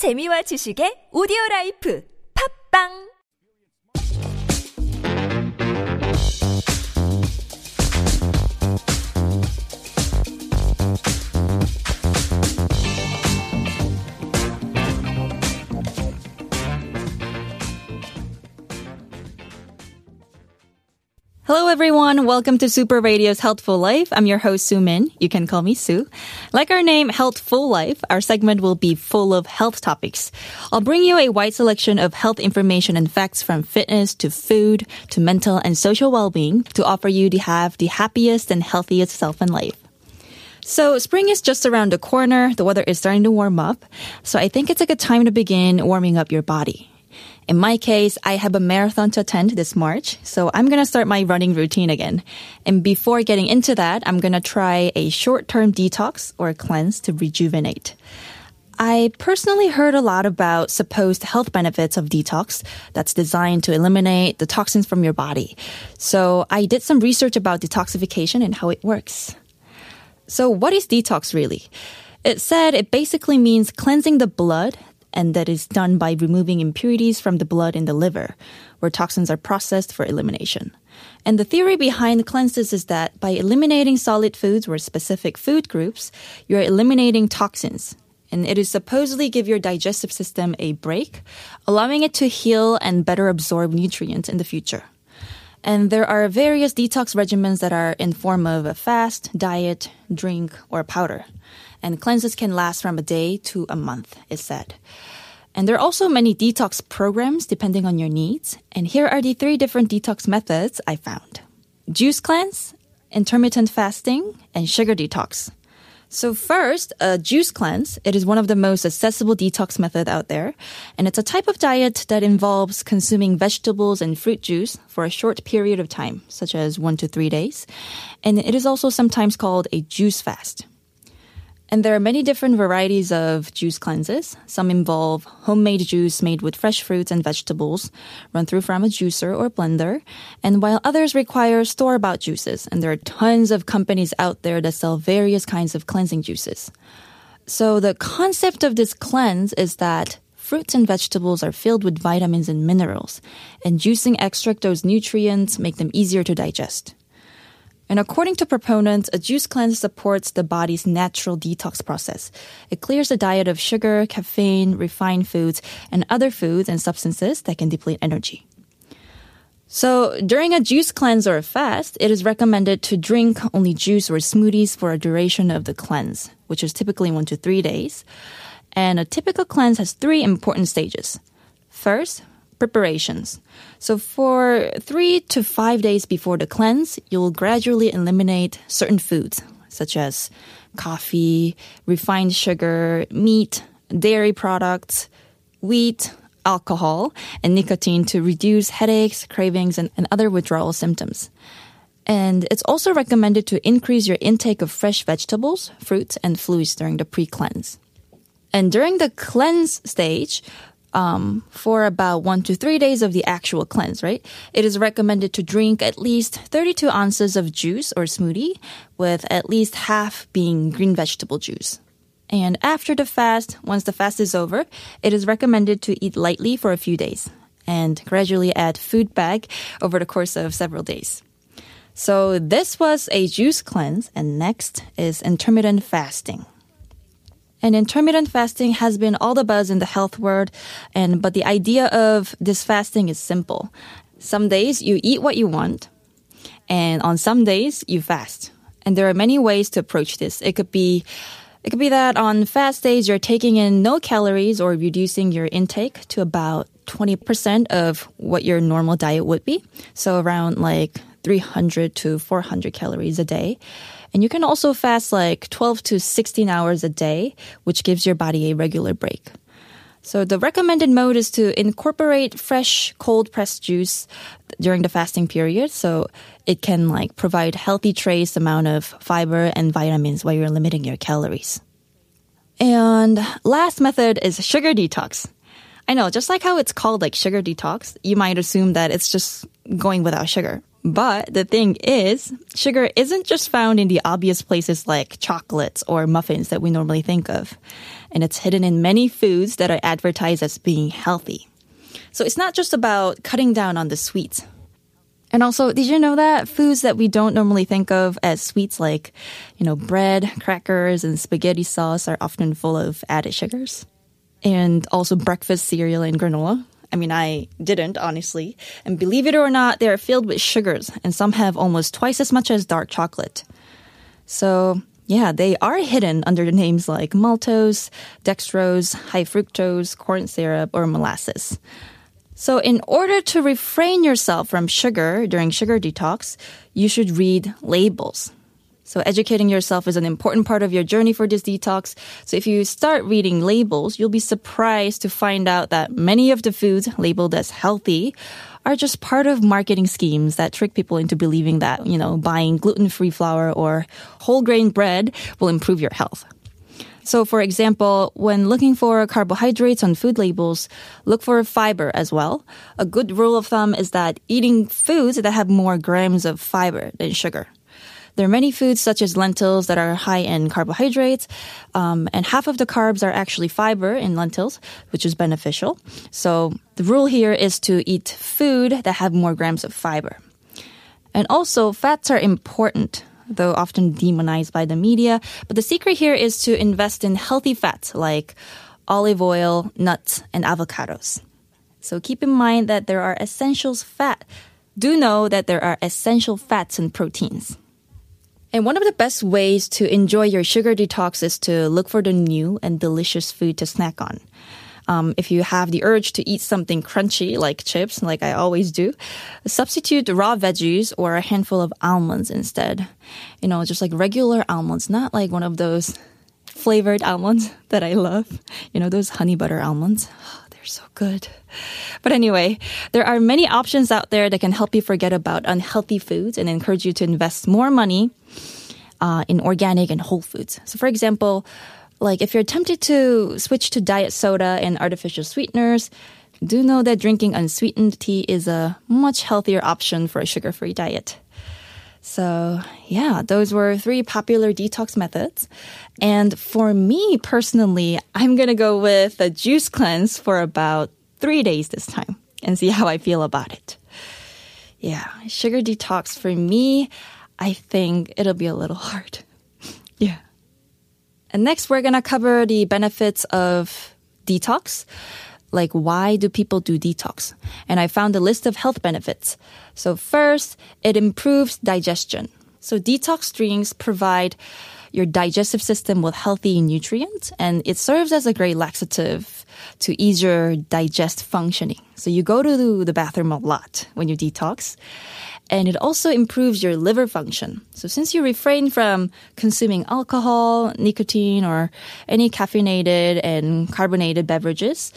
재미와 지식의 오디오 라이프. 팝빵 Hello, everyone. Welcome to Super Radio's Healthful Life. I'm your host, Sue Min. You can call me Sue. Like our name, Healthful Life, our segment will be full of health topics. I'll bring you a wide selection of health information and facts from fitness to food to mental and social well-being to offer you to have the happiest and healthiest self in life. So spring is just around the corner. The weather is starting to warm up. So I think it's a good time to begin warming up your body. In my case, I have a marathon to attend this March, so I'm gonna start my running routine again. And before getting into that, I'm gonna try a short-term detox or cleanse to rejuvenate. I personally heard a lot about supposed health benefits of detox that's designed to eliminate the toxins from your body. So I did some research about detoxification and how it works. So what is detox really? It said it basically means cleansing the blood and that is done by removing impurities from the blood in the liver, where toxins are processed for elimination. And the theory behind cleanses is that by eliminating solid foods or specific food groups, you're eliminating toxins. And it is supposedly give your digestive system a break, allowing it to heal and better absorb nutrients in the future. And there are various detox regimens that are in form of a fast, diet, drink, or powder and cleanses can last from a day to a month, it said. And there are also many detox programs depending on your needs. And here are the three different detox methods I found. Juice cleanse, intermittent fasting, and sugar detox. So first, a juice cleanse. It is one of the most accessible detox method out there. And it's a type of diet that involves consuming vegetables and fruit juice for a short period of time, such as one to three days. And it is also sometimes called a juice fast. And there are many different varieties of juice cleanses. Some involve homemade juice made with fresh fruits and vegetables, run through from a juicer or blender, and while others require store-bought juices. And there are tons of companies out there that sell various kinds of cleansing juices. So the concept of this cleanse is that fruits and vegetables are filled with vitamins and minerals, and juicing extract those nutrients make them easier to digest. And according to proponents, a juice cleanse supports the body's natural detox process. It clears the diet of sugar, caffeine, refined foods, and other foods and substances that can deplete energy. So during a juice cleanse or a fast, it is recommended to drink only juice or smoothies for a duration of the cleanse, which is typically one to three days. And a typical cleanse has three important stages. First, preparations. So for three to five days before the cleanse, you'll gradually eliminate certain foods such as coffee, refined sugar, meat, dairy products, wheat, alcohol, and nicotine to reduce headaches, cravings, and, and other withdrawal symptoms. And it's also recommended to increase your intake of fresh vegetables, fruits, and fluids during the pre-cleanse. And during the cleanse stage, um, for about one to three days of the actual cleanse, right? It is recommended to drink at least 32 ounces of juice or smoothie, with at least half being green vegetable juice. And after the fast, once the fast is over, it is recommended to eat lightly for a few days and gradually add food back over the course of several days. So this was a juice cleanse, and next is intermittent fasting. And intermittent fasting has been all the buzz in the health world. And, but the idea of this fasting is simple. Some days you eat what you want. And on some days you fast. And there are many ways to approach this. It could be it could be that on fast days you're taking in no calories or reducing your intake to about 20% of what your normal diet would be. So around like 300 to 400 calories a day. And you can also fast like 12 to 16 hours a day, which gives your body a regular break. So the recommended mode is to incorporate fresh cold pressed juice during the fasting period. So it can like provide healthy trace amount of fiber and vitamins while you're limiting your calories. And last method is sugar detox. I know, just like how it's called like sugar detox, you might assume that it's just going without sugar. But the thing is, sugar isn't just found in the obvious places like chocolates or muffins that we normally think of. And it's hidden in many foods that are advertised as being healthy. So it's not just about cutting down on the sweets. And also, did you know that foods that we don't normally think of as sweets like, you know, bread, crackers, and spaghetti sauce are often full of added sugars? And also breakfast cereal and granola I mean, I didn't, honestly. And believe it or not, they are filled with sugars, and some have almost twice as much as dark chocolate. So, yeah, they are hidden under the names like maltose, dextrose, high fructose, corn syrup, or molasses. So, in order to refrain yourself from sugar during sugar detox, you should read labels. So educating yourself is an important part of your journey for this detox. So if you start reading labels, you'll be surprised to find out that many of the foods labeled as healthy are just part of marketing schemes that trick people into believing that, you know, buying gluten-free flour or whole grain bread will improve your health. So, for example, when looking for carbohydrates on food labels, look for fiber as well. A good rule of thumb is that eating foods that have more grams of fiber than sugar. There are many foods such as lentils that are high in carbohydrates, um, and half of the carbs are actually fiber in lentils, which is beneficial. So the rule here is to eat food that have more grams of fiber. And also, fats are important though often demonized by the media. But the secret here is to invest in healthy fats like olive oil, nuts, and avocados. So keep in mind that there are essentials fat. Do know that there are essential fats and proteins. And one of the best ways to enjoy your sugar detox is to look for the new and delicious food to snack on. Um, if you have the urge to eat something crunchy like chips, like I always do, substitute raw veggies or a handful of almonds instead. You know, just like regular almonds, not like one of those flavored almonds that I love. You know, those honey butter almonds. They're so good. But anyway, there are many options out there that can help you forget about unhealthy foods and encourage you to invest more money uh, in organic and whole foods. So, for example, like if you're tempted to switch to diet soda and artificial sweeteners, do know that drinking unsweetened tea is a much healthier option for a sugar free diet. So, yeah, those were three popular detox methods. And for me personally, I'm going to go with a juice cleanse for about three days this time and see how I feel about it. Yeah, sugar detox for me, I think it'll be a little hard. yeah. And next, we're going to cover the benefits of detox like why do people do detox? And I found a list of health benefits. So first, it improves digestion. So detox drinks provide your digestive system with healthy nutrients and it serves as a great laxative to ease your digest functioning. So you go to the bathroom a lot when you detox and it also improves your liver function. So since you refrain from consuming alcohol, nicotine, or any caffeinated and carbonated beverages,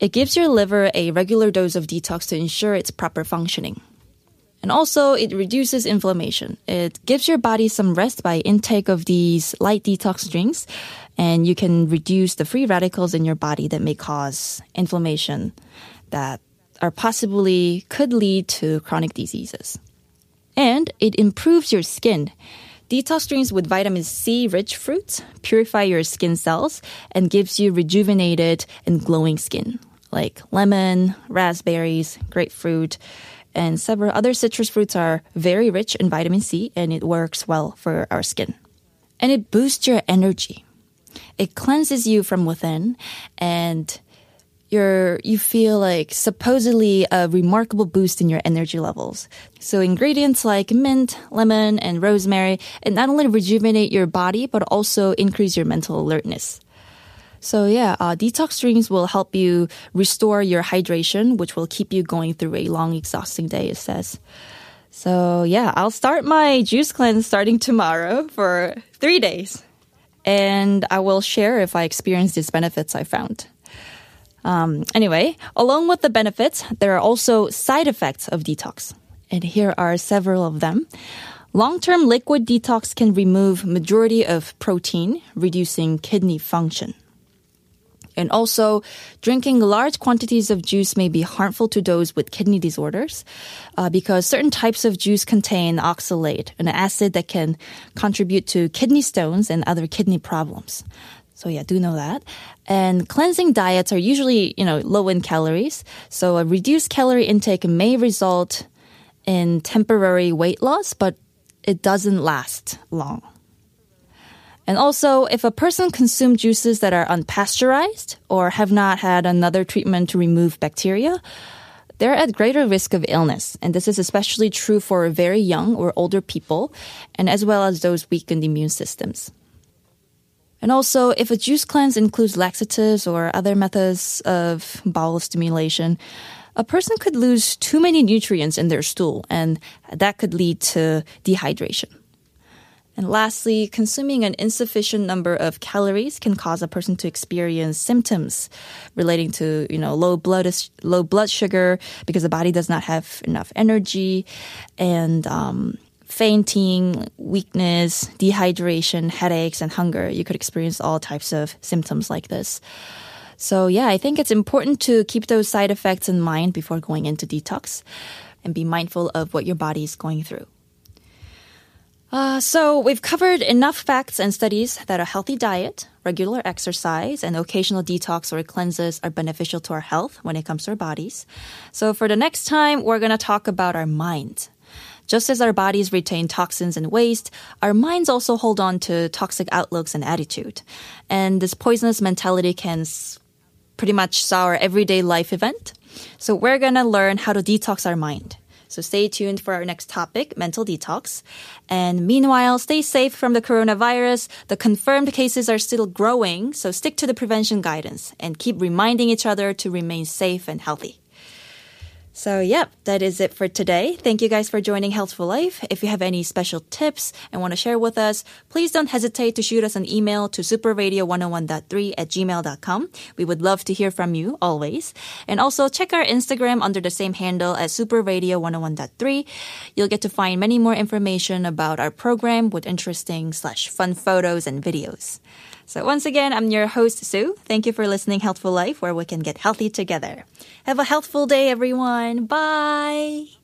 it gives your liver a regular dose of detox to ensure its proper functioning. And also, it reduces inflammation. It gives your body some rest by intake of these light detox drinks, and you can reduce the free radicals in your body that may cause inflammation that are possibly could lead to chronic diseases. And it improves your skin. Detox drinks with vitamin C rich fruits purify your skin cells and gives you rejuvenated and glowing skin, like lemon, raspberries, grapefruit, and several other citrus fruits are very rich in vitamin C and it works well for our skin. And it boosts your energy. It cleanses you from within and you're you feel like supposedly a remarkable boost in your energy levels. So ingredients like mint, lemon, and rosemary, it not only rejuvenate your body but also increase your mental alertness. So yeah, uh, detox drinks will help you restore your hydration, which will keep you going through a long, exhausting day. It says. So yeah, I'll start my juice cleanse starting tomorrow for three days, and I will share if I experience these benefits I found. Um, anyway, along with the benefits, there are also side effects of detox. And here are several of them. Long-term liquid detox can remove majority of protein, reducing kidney function. And also, drinking large quantities of juice may be harmful to those with kidney disorders uh, because certain types of juice contain oxalate, an acid that can contribute to kidney stones and other kidney problems. So yeah, do know that. And cleansing diets are usually, you know, low in calories. So a reduced calorie intake may result in temporary weight loss, but it doesn't last long. And also, if a person consumes juices that are unpasteurized or have not had another treatment to remove bacteria, they're at greater risk of illness. And this is especially true for very young or older people, and as well as those weakened immune systems. And also, if a juice cleanse includes laxatives or other methods of bowel stimulation, a person could lose too many nutrients in their stool, and that could lead to dehydration. And lastly, consuming an insufficient number of calories can cause a person to experience symptoms relating to, you know, low blood low blood sugar because the body does not have enough energy, and um, fainting, weakness, dehydration, headaches, and hunger. You could experience all types of symptoms like this. So yeah, I think it's important to keep those side effects in mind before going into detox and be mindful of what your body is going through. Uh, so we've covered enough facts and studies that a healthy diet, regular exercise, and occasional detox or cleanses are beneficial to our health when it comes to our bodies. So for the next time, we're going to talk about our mind. Just as our bodies retain toxins and waste, our minds also hold on to toxic outlooks and attitude. And this poisonous mentality can pretty much sour everyday life event. So we're going to learn how to detox our mind. So stay tuned for our next topic, mental detox. And meanwhile, stay safe from the coronavirus. The confirmed cases are still growing, so stick to the prevention guidance and keep reminding each other to remain safe and healthy. So, yep, that is it for today. Thank you guys for joining Healthful Life. If you have any special tips and want to share with us, please don't hesitate to shoot us an email to superradio101.3 at gmail.com. We would love to hear from you always. And also check our Instagram under the same handle as superradio101.3. You'll get to find many more information about our program with interesting slash fun photos and videos. So once again, I'm your host, Sue. Thank you for listening Healthful Life, where we can get healthy together. Have a healthful day, everyone. Bye.